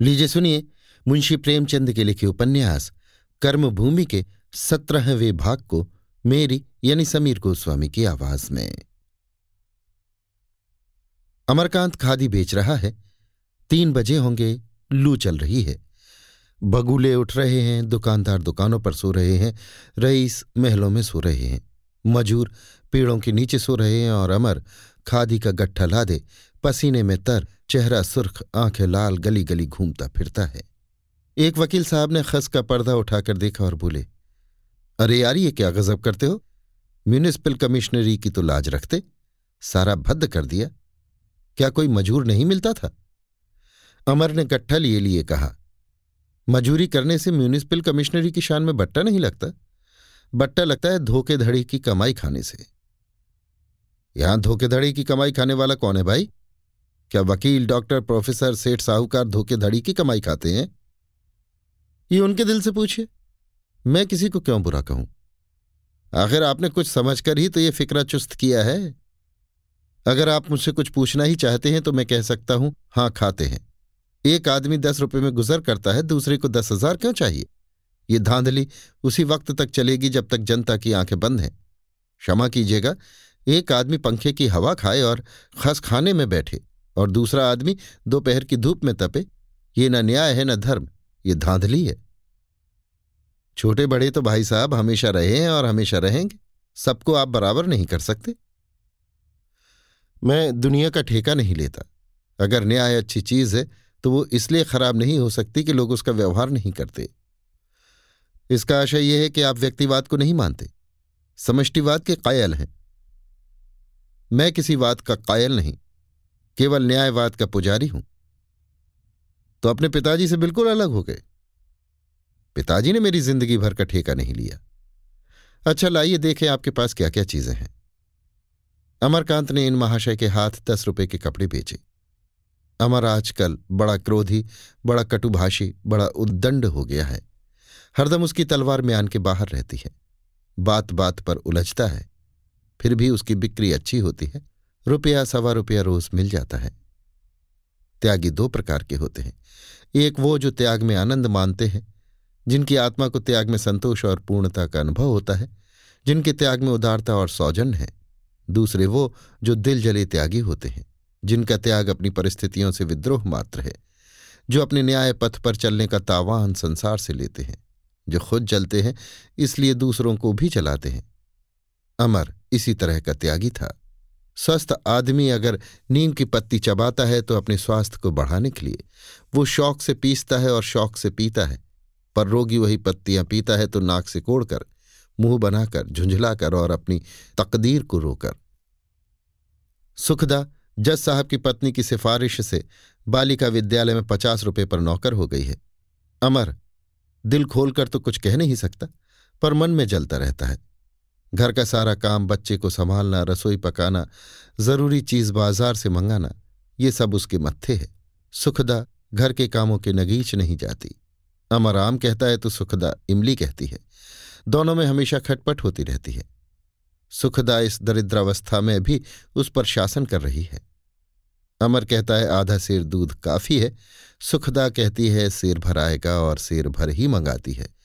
लीजिए सुनिए मुंशी प्रेमचंद के लिखे उपन्यास, कर्मभूमि के सत्रहवें भाग को मेरी यानी समीर गोस्वामी की आवाज़ में। अमरकांत खादी बेच रहा है। तीन बजे होंगे, लू चल रही है। बगुले उठ रहे हैं, दुकानदार दुकानों पर सो रहे हैं, रईस महलों में सो रहे हैं। मजूर पेड़ों के नीचे सो रहे हैं और अमर खादी का गट्ठा लादे, पसीने में तर चेहरा सुर्ख, आँखें लाल गली गली घूमता फिरता है। एक वकील साहब ने खस का पर्दा उठाकर देखा और बोले, अरे यार, ये क्या गजब करते हो? म्यूनिसिपल कमिश्नरी की तो लाज रखते। सारा भद्द कर दिया। क्या कोई मजूर नहीं मिलता था? अमर ने गट्ठा लिए लिए कहा, मजूरी करने से म्यूनिसिपल कमिश्नरी की शान में बट्टा नहीं लगता। बट्टा लगता है धोखेधड़ी की कमाई खाने से। यहाँ धोखेधड़ी की कमाई खाने वाला कौन है भाई? क्या वकील, डॉक्टर, प्रोफेसर, सेठ, साहूकार धोखेधड़ी की कमाई खाते हैं? ये उनके दिल से पूछिए। मैं किसी को क्यों बुरा कहूँ? आखिर आपने कुछ समझकर ही तो ये फिक्रा चुस्त किया है। अगर आप मुझसे कुछ पूछना ही चाहते हैं तो मैं कह सकता हूँ, हाँ, खाते हैं। एक आदमी दस रुपए में गुजर करता है, दूसरे को दस हज़ार क्यों चाहिए? ये धांधली उसी वक्त तक चलेगी जब तक जनता की आँखें बंद हैं। क्षमा कीजिएगा, एक आदमी पंखे की हवा खाए और खस खाने में बैठे। और दूसरा आदमी दोपहर की धूप में तपे, ये न न्याय है, न धर्म, ये धांधली है। छोटे बड़े तो भाई साहब हमेशा रहे हैं और हमेशा रहेंगे, सबको आप बराबर नहीं कर सकते। मैं दुनिया का ठेका नहीं लेता। अगर न्याय अच्छी चीज़ है तो वो इसलिए खराब नहीं हो सकती कि लोग उसका व्यवहार नहीं करते। इसका आशय यह है कि आप व्यक्तिवाद को नहीं मानते। समष्टिवाद के कायल हैं। मैं किसी बात का कायल नहीं। केवल न्यायवाद का पुजारी हूँ। तो अपने पिताजी से बिल्कुल अलग हो गए। पिताजी ने मेरी ज़िंदगी भर का ठेका नहीं लिया। अच्छा लाइए देखें आपके पास क्या क्या चीज़ें हैं। अमरकांत ने इन महाशय के हाथ दस रुपए के कपड़े बेचे। अमर आजकल बड़ा क्रोधी, बड़ा कटुभाषी, बड़ा उद्दंड हो गया है। हरदम उसकी तलवार म्यान के बाहर रहती है। बात बात पर उलझता है। फिर भी उसकी बिक्री अच्छी होती है। रुपया, सवा रुपया रोज मिल जाता है। त्यागी दो प्रकार के होते हैं। एक वो जो त्याग में आनंद मानते हैं, जिनकी आत्मा को त्याग में संतोष और पूर्णता का अनुभव होता है, जिनके त्याग में उदारता और सौजन है। दूसरे वो जो दिल जले त्यागी होते हैं, जिनका त्याग अपनी परिस्थितियों से विद्रोह मात्र है, जो अपने न्याय पथ पर चलने का तावान संसार से लेते हैं, जो खुद जलते हैं, इसलिए दूसरों को भी चलाते हैं। अमर इसी तरह का त्यागी था। स्वस्थ आदमी अगर नीम की पत्ती चबाता है तो अपने स्वास्थ्य को बढ़ाने के लिए वो शौक से पीसता है और शौक से पीता है। पर रोगी वही पत्तियाँ पीता है तो नाक से कोड़कर, मुँह बनाकर, झुंझलाकर और अपनी तकदीर को रोकर। सुखदा, जज साहब की पत्नी की सिफारिश से बालिका विद्यालय में पचास रुपये पर नौकर हो गई है। अमर, दिल खोलकर तो कुछ कह नहीं सकता, पर मन में जलता रहता है। घर का सारा काम बच्चे को संभालना, रसोई पकाना, ज़रूरी चीज़ बाज़ार से मंगाना, ये सब उसके मत्थे है। सुखदा घर के कामों के नगीच नहीं जाती। अमराम कहता है तो सुखदा इमली कहती है। दोनों में हमेशा खटपट होती रहती है। सुखदा इस दरिद्रावस्था में भी उस पर शासन कर रही है। अमर कहता है, आधा शेर दूध काफ़ी है। सुखदा कहती है, सिर भर आएगा और शेर भर ही मंगाती है।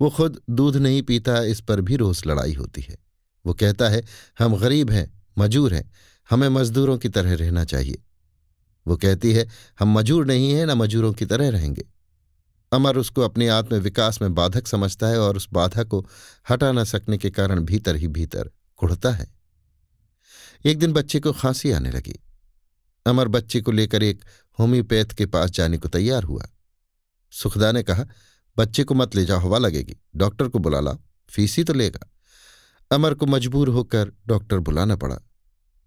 वो खुद दूध नहीं पीता, इस पर भी रोज लड़ाई होती है। वो कहता है, हम गरीब हैं, मजूर हैं, हमें मजदूरों की तरह रहना चाहिए। वो कहती है, हम मजूर नहीं हैं, न मजूरों की तरह रहेंगे। अमर उसको अपने आत्म विकास में बाधक समझता है और उस बाधा को हटा न सकने के कारण भीतर ही भीतर कुढ़ता है। एक दिन बच्चे को खांसी आने लगी। अमर बच्चे को लेकर एक होम्योपैथ के पास जाने को तैयार हुआ। सुखदा ने कहा बच्चे को मत ले जाओ, हवा लगेगी। डॉक्टर को बुला ला फ़ीस ही तो लेगा। अमर को मजबूर होकर डॉक्टर बुलाना पड़ा।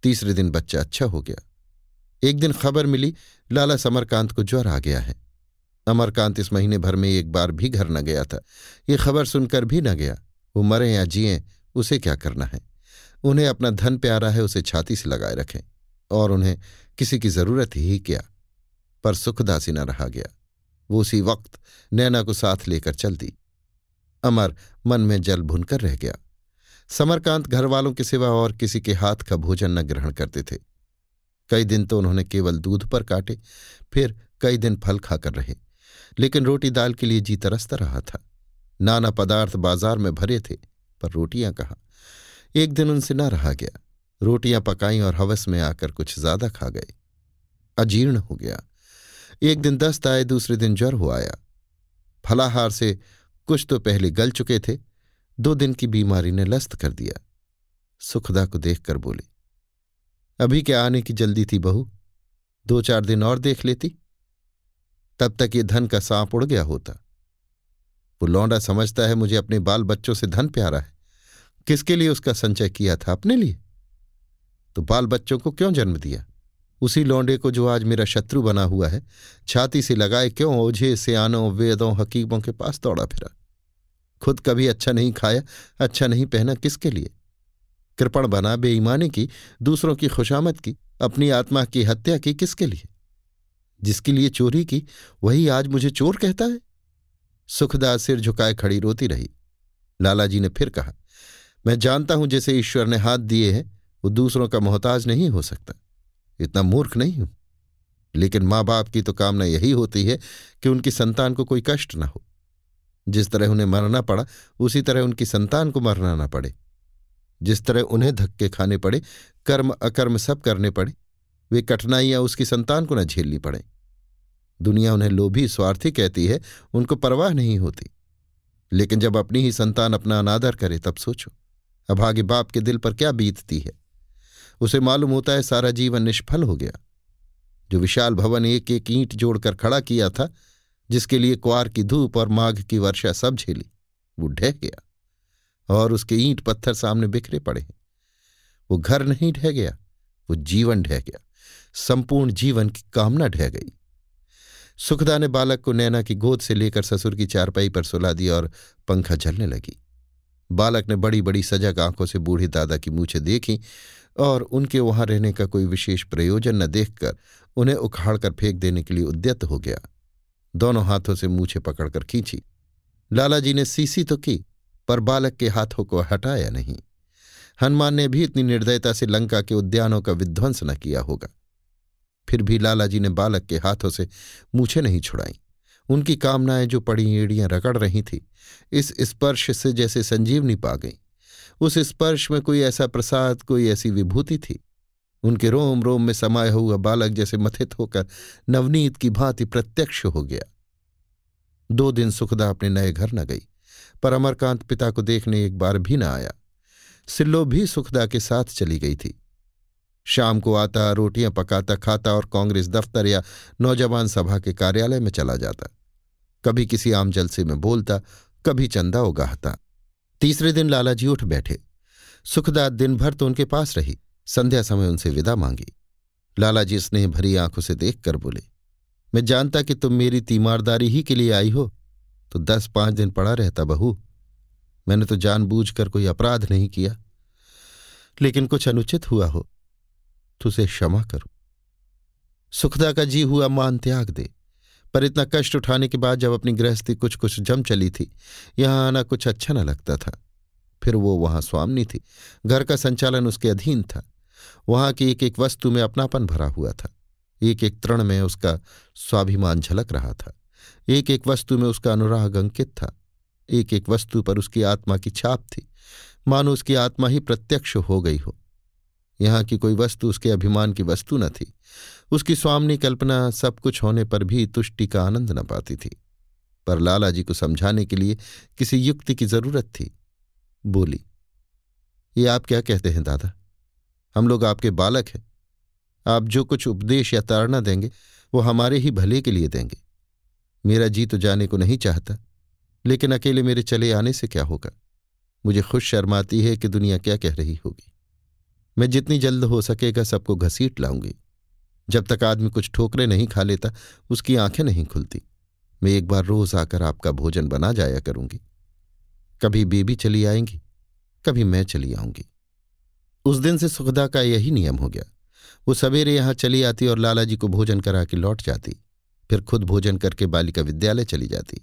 तीसरे दिन बच्चा अच्छा हो गया। एक दिन खबर मिली, लाला समरकांत को ज्वर आ गया है। अमरकांत इस महीने भर में एक बार भी घर न गया था। ये खबर सुनकर भी न गया। वो मरे या जिए, उसे क्या करना है? उन्हें अपना धन प्यारा है, उसे छाती से लगाए रखें। और उन्हें किसी की ज़रूरत ही क्या? पर सुखदासी न रहा गया। वो उसी वक्त नैना को साथ लेकर चल दी। अमर मन में जल भुनकर रह गया। समरकांत घर वालों के सिवा और किसी के हाथ का भोजन न ग्रहण करते थे। कई दिन तो उन्होंने केवल दूध पर काटे, फिर कई दिन फल खाकर रहे, लेकिन रोटी दाल के लिए जी तरसता रहा था। नाना पदार्थ बाज़ार में भरे थे, पर रोटियाँ कहा? एक दिन उनसे न रहा गया। रोटियाँ पकाई और हवस में आकर कुछ ज़्यादा खा गए। अजीर्ण हो गया। एक दिन दस्त आए, दूसरे दिन ज्वर हो आया। फलाहार से कुछ तो पहले गल चुके थे, दो दिन की बीमारी ने लस्त कर दिया। सुखदा को देखकर बोली, अभी क्या आने की जल्दी थी बहू, दो चार दिन और देख लेती। तब तक ये धन का सांप उड़ गया होता। वो लौंडा समझता है मुझे अपने बाल बच्चों से धन प्यारा है। किसके लिए उसका संचय किया था अपने लिए? तो बाल बच्चों को क्यों जन्म दिया? उसी लौंडे को जो आज मेरा शत्रु बना हुआ है, छाती से लगाए क्यों, ओझे सियानों वेदों हकीमों के पास दौड़ा फिरा। खुद कभी अच्छा नहीं खाया अच्छा नहीं पहना किसके लिए? कृपण बना बेईमानी की, दूसरों की खुशामद की, अपनी आत्मा की हत्या की किसके लिए? जिसके लिए चोरी की, वही आज मुझे चोर कहता है। सुखदास सिर झुकाए खड़ी रोती रही। लालाजी ने फिर कहा, मैं जानता हूँ जैसे ईश्वर ने हाथ दिए हैं, वो दूसरों का मोहताज नहीं हो सकता। इतना मूर्ख नहीं हूँ। लेकिन माँ बाप की तो कामना यही होती है कि उनकी संतान को कोई कष्ट ना हो। जिस तरह उन्हें मरना पड़ा, उसी तरह उनकी संतान को मरना ना पड़े। जिस तरह उन्हें धक्के खाने पड़े, कर्म अकर्म सब करने पड़े, वे कठिनाइयाँ उसकी संतान को न झेलनी पड़े। दुनिया उन्हें लोभी स्वार्थी कहती है, उनको परवाह नहीं होती। लेकिन जब अपनी ही संतान अपना अनादर करे, तब सोचो अभागे बाप के दिल पर क्या बीतती है? उसे मालूम होता है सारा जीवन निष्फल हो गया। जो विशाल भवन एक एक ईंट जोड़कर खड़ा किया था, जिसके लिए क्वार की धूप और माघ की वर्षा सब झेली, वो ढह गया और उसके ईंट पत्थर सामने बिखरे पड़े हैं। वो घर नहीं ढह गया, वो जीवन ढह गया, संपूर्ण जीवन की कामना ढह गई। सुखदा ने बालक को नैना की गोद से लेकर ससुर की चारपाई पर सुला दिया और पंखा जलने लगी। बालक ने बड़ी बड़ी सजग आँखों से बूढ़े दादा की मूछे देखी और उनके वहाँ रहने का कोई विशेष प्रयोजन न देखकर उन्हें उखाड़कर फेंक देने के लिए उद्यत हो गया। दोनों हाथों से मूछे पकड़कर खींची। लालाजी ने सीसी तो की, पर बालक के हाथों को हटाया नहीं। हनुमान ने भी इतनी निर्दयता से लंका के उद्यानों का विध्वंस न किया होगा। फिर भी लालाजी ने बालक के हाथों से मूछे नहीं छुड़ाई। उनकी कामनाएँ जो पड़ी एड़ियाँ रगड़ रही थी, इस स्पर्श से जैसे संजीवनी पा गई। उस स्पर्श में कोई ऐसा प्रसाद, कोई ऐसी विभूति थी। उनके रोम रोम में समाया हुआ बालक जैसे मथित होकर नवनीत की भांति प्रत्यक्ष हो गया। दो दिन सुखदा अपने नए घर न गई, पर अमरकांत पिता को देखने एक बार भी न आया। सिल्लो भी सुखदा के साथ चली गई थी। शाम को आता, रोटियाँ पकाता, खाता और कांग्रेस दफ्तर या नौजवान सभा के कार्यालय में चला जाता। कभी किसी आम जलसे में बोलता, कभी चंदा उगाहता। तीसरे दिन लालाजी उठ बैठे। सुखदा दिन भर तो उनके पास रही। संध्या समय उनसे विदा मांगी। लालाजी स्नेह भरी आँखों से देखकर बोले, मैं जानता कि तुम मेरी तीमारदारी ही के लिए आई हो तो दस पाँच दिन पड़ा रहता बहू। मैंने तो जानबूझकर कोई अपराध नहीं किया, लेकिन कुछ अनुचित हुआ हो तो उसे क्षमा करो। सुखदा का जी हुआ मान त्याग दे। पर इतना कष्ट उठाने के बाद जब अपनी गृहस्थी कुछ कुछ जम चली थी, यहाँ आना कुछ अच्छा न लगता था। फिर वो वहाँ स्वामनी थी। घर का संचालन उसके अधीन था। वहाँ की एक एक वस्तु में अपनापन भरा हुआ था। एक एक तृण में उसका स्वाभिमान झलक रहा था। एक एक वस्तु में उसका अनुराग अंकित था। एक एक वस्तु पर उसकी आत्मा की छाप थी। मानो उसकी आत्मा ही प्रत्यक्ष हो गई हो। यहाँ की कोई वस्तु उसके अभिमान की वस्तु न थी। उसकी स्वामनी कल्पना सब कुछ होने पर भी तुष्टि का आनंद न पाती थी। पर लाला जी को समझाने के लिए किसी युक्ति की ज़रूरत थी। बोली, ये आप क्या कहते हैं दादा? हम लोग आपके बालक हैं। आप जो कुछ उपदेश या ताड़ना देंगे, वो हमारे ही भले के लिए देंगे। मेरा जी तो जाने को नहीं चाहता, लेकिन अकेले मेरे चले आने से क्या होगा? मुझे खुश शर्माती है कि दुनिया क्या कह रही होगी। मैं जितनी जल्द हो सकेगा सबको घसीट लाऊँगी। जब तक आदमी कुछ ठोकरे नहीं खा लेता, उसकी आँखें नहीं खुलती। मैं एक बार रोज आकर आपका भोजन बना जाया करूँगी। कभी बेबी चली आएँगी, कभी मैं चली आऊँगी। उस दिन से सुखदा का यही नियम हो गया। वो सवेरे यहाँ चली आती और लालाजी को भोजन करा के लौट जाती। फिर खुद भोजन करके बालिका विद्यालय चली जाती।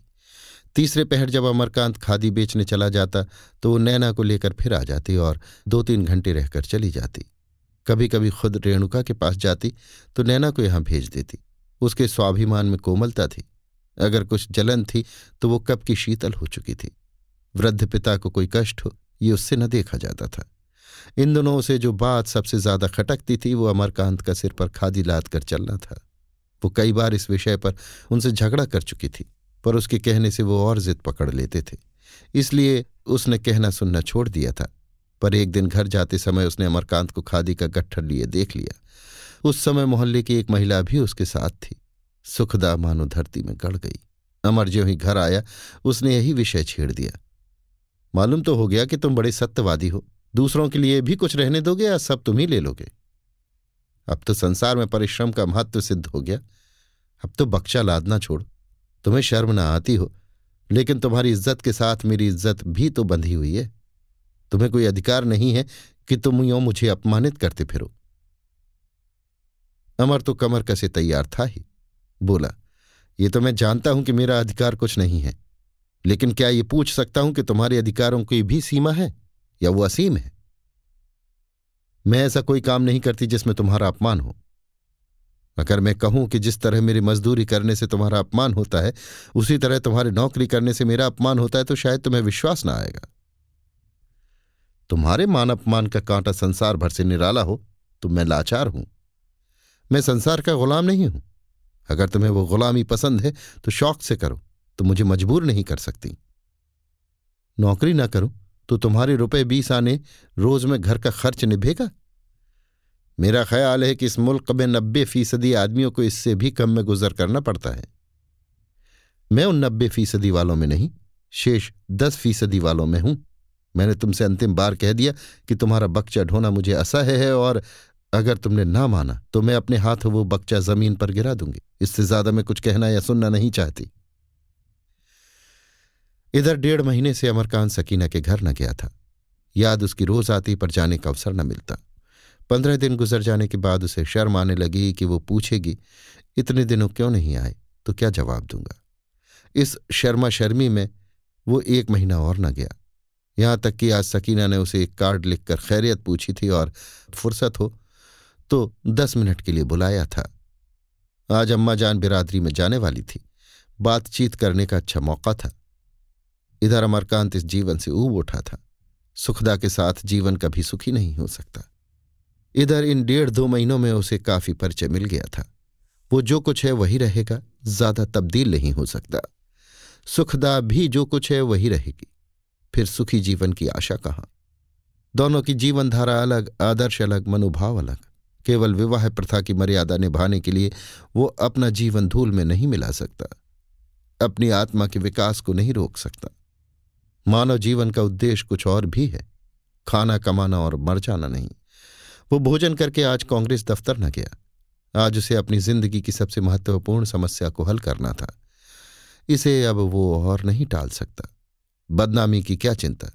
तीसरे पहर जब अमरकांत खादी बेचने चला जाता तो वो नैना को लेकर फिर आ जाती और दो तीन घंटे रहकर चली जाती। कभी कभी खुद रेणुका के पास जाती तो नैना को यहाँ भेज देती। उसके स्वाभिमान में कोमलता थी। अगर कुछ जलन थी तो वो कब की शीतल हो चुकी थी। वृद्ध पिता को कोई कष्ट हो, ये उससे न देखा जाता था। इन दोनों से जो बात सबसे ज़्यादा खटकती थी, वो अमरकांत का सिर पर खादी लाद कर चलना था। वो कई बार इस विषय पर उनसे झगड़ा कर चुकी थी, पर उसके कहने से वो और जिद पकड़ लेते थे। इसलिए उसने कहना सुनना छोड़ दिया था। पर एक दिन घर जाते समय उसने अमरकांत को खादी का गट्ठर लिए देख लिया। उस समय मोहल्ले की एक महिला भी उसके साथ थी। सुखदा मानो धरती में गड़ गई। अमर ज्यों ही घर आया, उसने यही विषय छेड़ दिया। मालूम तो हो गया कि तुम बड़े सत्यवादी हो। दूसरों के लिए भी कुछ रहने दोगे या सब तुम ही ले लोगे? अब तो संसार में परिश्रम का महत्व सिद्ध हो गया। अब तो बक्शा लादना छोड़। तुम्हें शर्म ना आती हो, लेकिन तुम्हारी इज़्ज़त के साथ मेरी इज़्ज़त भी तो बंधी हुई है। तुम्हें कोई अधिकार नहीं है कि तुम यो मुझे अपमानित करते फिरो। अमर तो कमर कसे तैयार था ही। बोला, ये तो मैं जानता हूँ कि मेरा अधिकार कुछ नहीं है, लेकिन क्या ये पूछ सकता हूँ कि तुम्हारे अधिकारों की भी सीमा है या वो असीम है? मैं ऐसा कोई काम नहीं करती जिसमें तुम्हारा अपमान हो। अगर मैं कहूँ कि जिस तरह मेरी मजदूरी करने से तुम्हारा अपमान होता है, उसी तरह तुम्हारी नौकरी करने से मेरा अपमान होता है तो शायद तुम्हें विश्वास ना आएगा। तुम्हारे मान अपमान का कांटा संसार भर से निराला हो तो मैं लाचार हूँ। मैं संसार का गुलाम नहीं हूँ। अगर तुम्हें वो गुलामी पसंद है तो शौक से करो तो मुझे मजबूर नहीं कर सकती। नौकरी ना करूँ तो तुम्हारे रुपए बीस आने रोज में घर का खर्च निभेगा? मेरा ख्याल है कि इस मुल्क में नब्बे फ़ीसदी आदमियों को इससे भी कम में गुजर करना पड़ता है। मैं उन नब्बे फ़ीसदी वालों में नहीं, शेष दस फ़ीसदी वालों में हूँ। मैंने तुमसे अंतिम बार कह दिया कि तुम्हारा बच्चा ढोना मुझे असह्य है और अगर तुमने ना माना तो मैं अपने हाथ वो बच्चा ज़मीन पर गिरा दूँगी। इससे ज़्यादा मैं कुछ कहना या सुनना नहीं चाहती। इधर डेढ़ महीने से अमरकांत सकीना के घर न गया था। याद उसकी रोज आती पर जाने का अवसर न मिलता। पंद्रह दिन गुजर जाने के बाद उसे शर्म आने लगी कि वो पूछेगी, इतने दिनों क्यों नहीं आए? तो क्या जवाब दूँगा? इस शर्मा शर्मी में वो एक महीना और न गया। यहाँ तक कि आज सकीना ने उसे एक कार्ड लिखकर खैरियत पूछी थी और फुर्सत हो तो दस मिनट के लिए बुलाया था। आज अम्मा जान बिरादरी में जाने वाली थी। बातचीत करने का अच्छा मौका था। इधर अमरकांत इस जीवन से ऊब उठा था। सुखदा के साथ जीवन कभी सुखी नहीं हो सकता। इधर इन डेढ़ दो महीनों में उसे काफ़ी परिचय मिल गया था। वो जो कुछ है वही रहेगा, ज़्यादा तब्दील नहीं हो सकता। सुखदा भी जो कुछ है वही रहेगी। फिर सुखी जीवन की आशा कहाँ। दोनों की जीवनधारा अलग, आदर्श अलग, मनोभाव अलग। केवल विवाह प्रथा की मर्यादा निभाने के लिए वो अपना जीवन धूल में नहीं मिला सकता। अपनी आत्मा के विकास को नहीं रोक सकता। मानव जीवन का उद्देश्य कुछ और भी है। खाना कमाना और मर जाना नहीं। वो भोजन करके आज कांग्रेस दफ्तर न गया। आज उसे अपनी ज़िंदगी की सबसे महत्वपूर्ण समस्या को हल करना था। इसे अब वो और नहीं टाल सकता। बदनामी की क्या चिंता?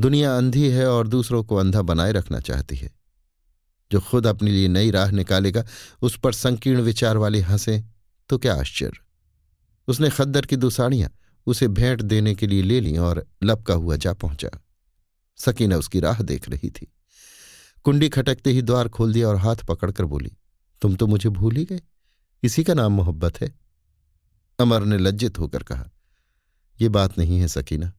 दुनिया अंधी है और दूसरों को अंधा बनाए रखना चाहती है। जो खुद अपने लिए नई राह निकालेगा, उस पर संकीर्ण विचार वाले हंसे तो क्या आश्चर्य? उसने खद्दर की दो साड़ियाँ उसे भेंट देने के लिए ले ली और लपका हुआ जा पहुँचा। सकीना उसकी राह देख रही थी। कुंडी खटकते ही द्वार खोल दिया और हाथ पकड़कर बोली, तुम तो मुझे भूल ही गए। इसी का नाम मोहब्बत है। अमर ने लज्जित होकर कहा यह बात नहीं है सकीना।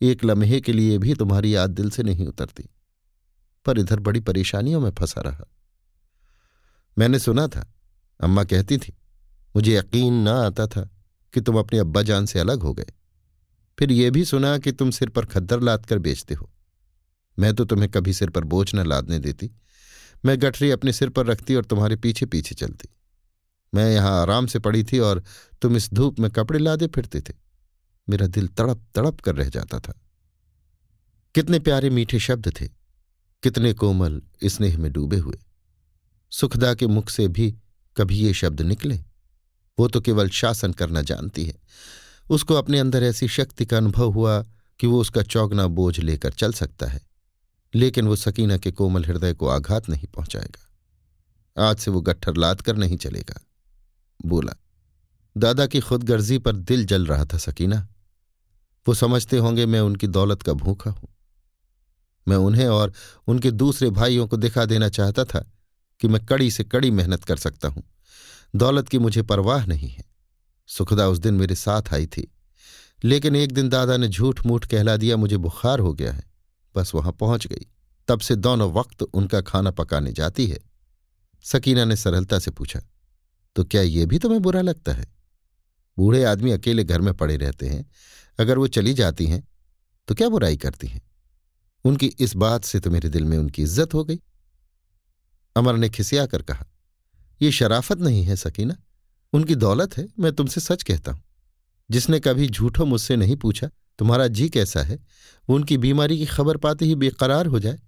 एक लम्हे के लिए भी तुम्हारी याद दिल से नहीं उतरती। पर इधर बड़ी परेशानियों में फंसा रहा। मैंने सुना था, अम्मा कहती थी, मुझे यकीन ना आता था कि तुम अपने अब्बा जान से अलग हो गए। फिर यह भी सुना कि तुम सिर पर खद्दर लाद कर बेचते हो। मैं तो तुम्हें कभी सिर पर बोझ न लादने देती। मैं गठरी अपने सिर पर रखती और तुम्हारे पीछे पीछे चलती। मैं यहाँ आराम से पड़ी थी और तुम इस धूप में कपड़े लादे फिरते थे। मेरा दिल तड़प तड़प कर रह जाता था। कितने प्यारे मीठे शब्द थे, कितने कोमल स्नेह में डूबे हुए। सुखदा के मुख से भी कभी ये शब्द निकले। वो तो केवल शासन करना जानती है। उसको अपने अंदर ऐसी शक्ति का अनुभव हुआ कि वो उसका चौगना बोझ लेकर चल सकता है, लेकिन वो सकीना के कोमल हृदय को आघात नहीं पहुंचाएगा। आज से वो गट्ठर लाद कर नहीं चलेगा। बोला, दादा की खुदगर्जी पर दिल जल रहा था, सकीना। वो समझते होंगे मैं उनकी दौलत का भूखा हूँ। मैं उन्हें और उनके दूसरे भाइयों को दिखा देना चाहता था कि मैं कड़ी से कड़ी मेहनत कर सकता हूँ। दौलत की मुझे परवाह नहीं है। सुखदा उस दिन मेरे साथ आई थी। लेकिन एक दिन दादा ने झूठ मूठ कहला दिया, मुझे बुखार हो गया है। बस वहाँ पहुँच गई। तब से दोनों वक्त उनका खाना पकाने जाती है। सकीना ने सरलता से पूछा तो क्या ये भी तुम्हें बुरा लगता है? बूढ़े आदमी अकेले घर में पड़े रहते हैं। अगर वो चली जाती हैं तो क्या बुराई करती हैं? उनकी इस बात से तो मेरे दिल में उनकी इज़्ज़त हो गई। अमर ने खिसिया कर कहा, ये शराफत नहीं है, सकीना। उनकी दौलत है, मैं तुमसे सच कहता हूँ। जिसने कभी झूठो मुझसे नहीं पूछा, तुम्हारा जी कैसा है? वो उनकी बीमारी की खबर पाते ही बेकरार हो जाए,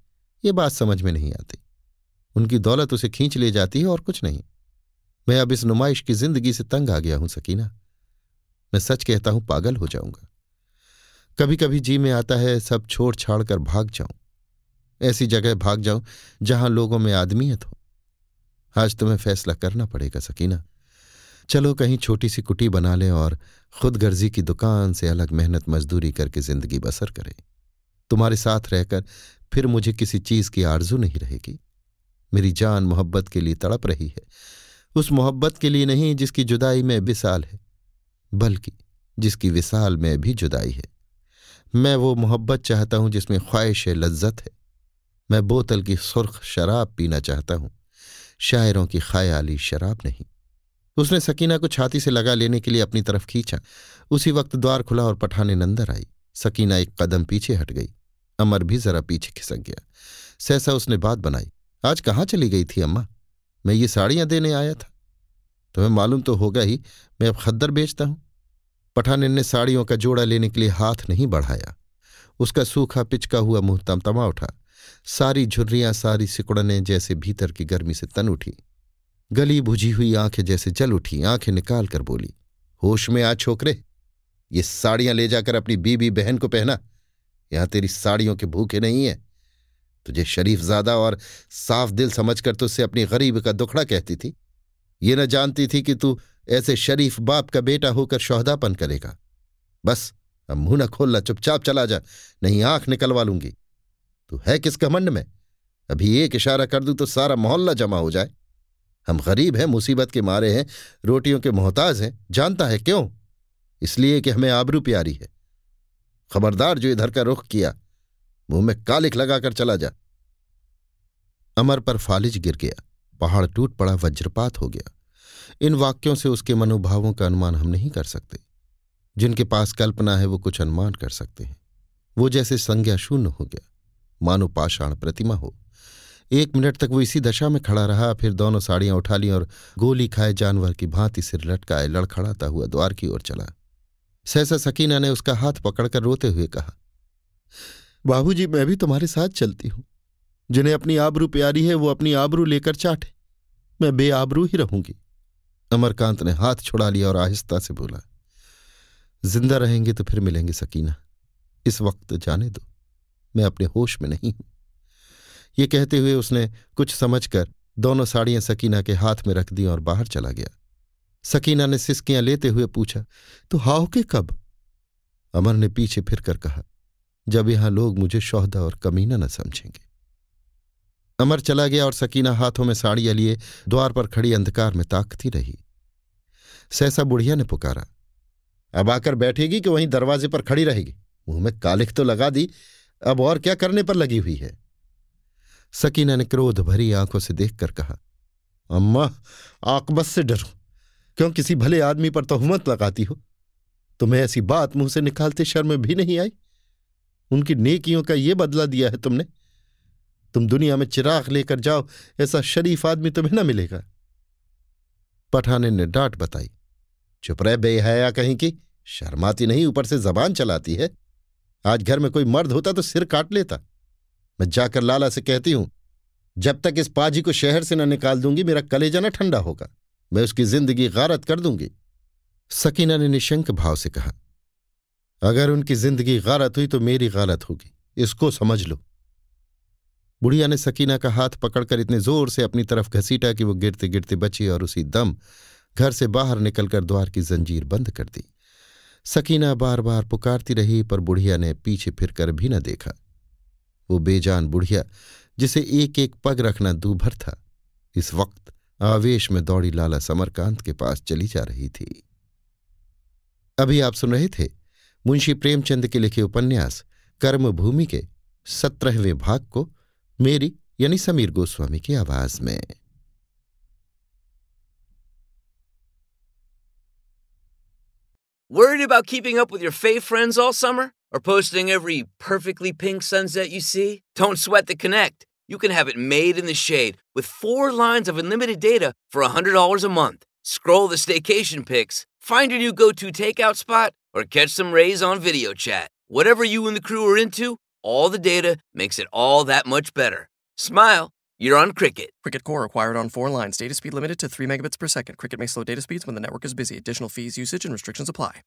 ये बात समझ में नहीं आती। उनकी दौलत उसे खींच ले जाती है और कुछ नहीं। मैं अब इस नुमाइश की ज़िंदगी से तंग आ गया हूँ, सकीना। मैं सच कहता हूँ, पागल हो जाऊँगा। कभी कभी जी में आता है, सब छोड़ छाड़ कर भाग जाऊँ। ऐसी जगह भाग जाऊँ, जहाँ लोगों में आदमियत हो। आज तुम्हें फैसला करना पड़ेगा, सकीना। चलो कहीं छोटी सी कुटी बना लें और खुद गर्जी की दुकान से अलग मेहनत मजदूरी करके ज़िंदगी बसर करें। तुम्हारे साथ रहकर फिर मुझे किसी चीज़ की आरज़ू नहीं रहेगी। मेरी जान मोहब्बत के लिए तड़प रही है। उस मोहब्बत के लिए नहीं जिसकी जुदाई में विशाल है, बल्कि जिसकी विशाल में भी जुदाई है। मैं वो मोहब्बत चाहता हूँ जिसमें ख्वाहिश लज्जत है। मैं बोतल की सुर्ख शराब पीना चाहता हूँ। शायरों की ख्याली शराब नहीं। उसने सकीना को छाती से लगा लेने के लिए अपनी तरफ़ खींचा। उसी वक्त द्वार खुला और पठाने नंदर आई। सकीना एक कदम पीछे हट गई। अमर भी जरा पीछे खिसक गया। सहसा उसने बात बनाई। आज कहाँ चली गई थी अम्मा? मैं ये साड़ियाँ देने आया था। तुम्हें मालूम तो होगा ही, मैं अब खद्दर बेचता हूँ। पठानिन ने साड़ियों का जोड़ा लेने के लिए हाथ नहीं बढ़ाया। उसका सूखा पिचका हुआ मुँह तमतमा उठा। सारी झुर्रियाँ, सारी सिकुड़ने जैसे भीतर की गर्मी से तन उठी। गली बुझी हुई आँखें जैसे जल उठी, आँखें निकाल कर बोली, होश में आ छोकरे, ये साड़ियाँ ले जाकर अपनी बीबी बहन को पहना। यहाँ तेरी साड़ियों के भूखे नहीं है। तुझे शरीफ ज़्यादा और साफ़ दिल समझकर तुझसे अपनी गरीब का दुखड़ा कहती थी। ये न जानती थी कि तू ऐसे शरीफ बाप का बेटा होकर शोहदापन करेगा। बस, अब मुँह न खोलना, चुपचाप चला जा, नहीं आँख निकलवा लूँगी। तू है किस घमंड में? अभी एक इशारा कर दूँ तो सारा मोहल्ला जमा हो जाए। हम गरीब हैं, मुसीबत के मारे हैं, रोटियों के मोहताज हैं, जानता है क्यों? इसलिए कि हमें आबरू प्यारी है। खबरदार जो इधर का रुख किया, मुँह में कालिक लगाकर चला जा। अमर पर फालिज गिर गया, पहाड़ टूट पड़ा, वज्रपात हो गया। इन वाक्यों से उसके मनोभावों का अनुमान हम नहीं कर सकते। जिनके पास कल्पना है, वो कुछ अनुमान कर सकते हैं। वो जैसे संज्ञा शून्य हो गया। मानो पाषाण प्रतिमा हो। एक मिनट तक वो इसी दशा में खड़ा रहा, फिर दोनों साड़ियाँ उठा ली और गोली खाए जानवर की भांति सिर लटकाए, लड़खड़ाता हुआ द्वार की ओर चला। सहसा सकीना ने उसका हाथ पकड़कर रोते हुए कहा, बाबूजी, मैं भी तुम्हारे साथ चलती हूँ। जिन्हें अपनी आबरू प्यारी है, वो अपनी आबरू लेकर चाटे। मैं बेआबरू ही रहूँगी। अमरकांत ने हाथ छुड़ा लिया और आहिस्ता से बोला, ज़िंदा रहेंगे तो फिर मिलेंगे सकीना। इस वक्त जाने दो। मैं अपने होश में नहीं हूँ। ये कहते हुए उसने कुछ समझकर दोनों साड़ियाँ सकीना के हाथ में रख दी और बाहर चला गया। सकीना ने सिसकियाँ लेते हुए पूछा तो हाओ के कब? अमर ने पीछे फिरकर कहा, जब यहाँ लोग मुझे शौहदा और कमीना न समझेंगे। अमर चला गया और सकीना हाथों में साड़ियाँ लिए द्वार पर खड़ी अंधकार में ताकती रही। सहसा बुढ़िया ने पुकारा, अब आकर बैठेगी कि वहीं दरवाजे पर खड़ी रहेगी? मुँह में कालिख तो लगा दी, अब और क्या करने पर लगी हुई है? सकीना ने क्रोध भरी आँखों से देखकर कहा, अम्मा आकबस से डरो। क्यों किसी भले आदमी पर तोहमत लगाती हो? तुम्हें ऐसी बात मुँह से निकालते शर्म भी नहीं आई? उनकी नेकियों का ये बदला दिया है तुमने। तुम दुनिया में चिराग लेकर जाओ, ऐसा शरीफ आदमी तुम्हें न मिलेगा। पठाने ने डांट बताई। चुप रहे बेहया कहीं की, शर्माती नहीं, ऊपर से जबान चलाती है। आज घर में कोई मर्द होता तो सिर काट लेता। मैं जाकर लाला से कहती हूँ, जब तक इस पाजी को शहर से न निकाल दूँगी, मेरा कलेजा न ठंडा होगा। मैं उसकी ज़िंदगी गारत कर दूँगी। सकीना ने निशंक भाव से कहा, अगर उनकी ज़िंदगी गारत हुई तो मेरी गारत होगी, इसको समझ लो। बुढ़िया ने सकीना का हाथ पकड़कर इतने ज़ोर से अपनी तरफ़ घसीटा कि वो गिरते गिरते बची और उसी दम घर से बाहर निकलकर द्वार की जंजीर बंद कर दी। सकीना बार बार पुकारती रही, पर बुढ़िया ने पीछे फिरकर भी न देखा। वो बेजान बुढ़िया, जिसे एक एक पग रखना दूभर था, इस वक्त आवेश में दौड़ी लाला समरकांत के पास चली जा रही थी। अभी आप सुन रहे थे मुंशी प्रेमचंद के लिखे उपन्यास, कर्मभूमि के सत्रहवें भाग को मेरी यानी समीर गोस्वामी की आवाज में Worried about keeping up with your fave friends all summer? Or posting every perfectly pink sunset you see? Don't sweat the connect. You can have it made in the shade with four lines of unlimited data for $100 a month. Scroll the staycation pics, find your new go to takeout spot, or catch some rays on video chat. Whatever you and the crew are into, all the data makes it all that much better. Smile, you're on Cricket. Cricket Core acquired on four lines. Data speed limited to 3 megabits per second. Cricket may slow data speeds when the network is busy. Additional fees, usage, and restrictions apply.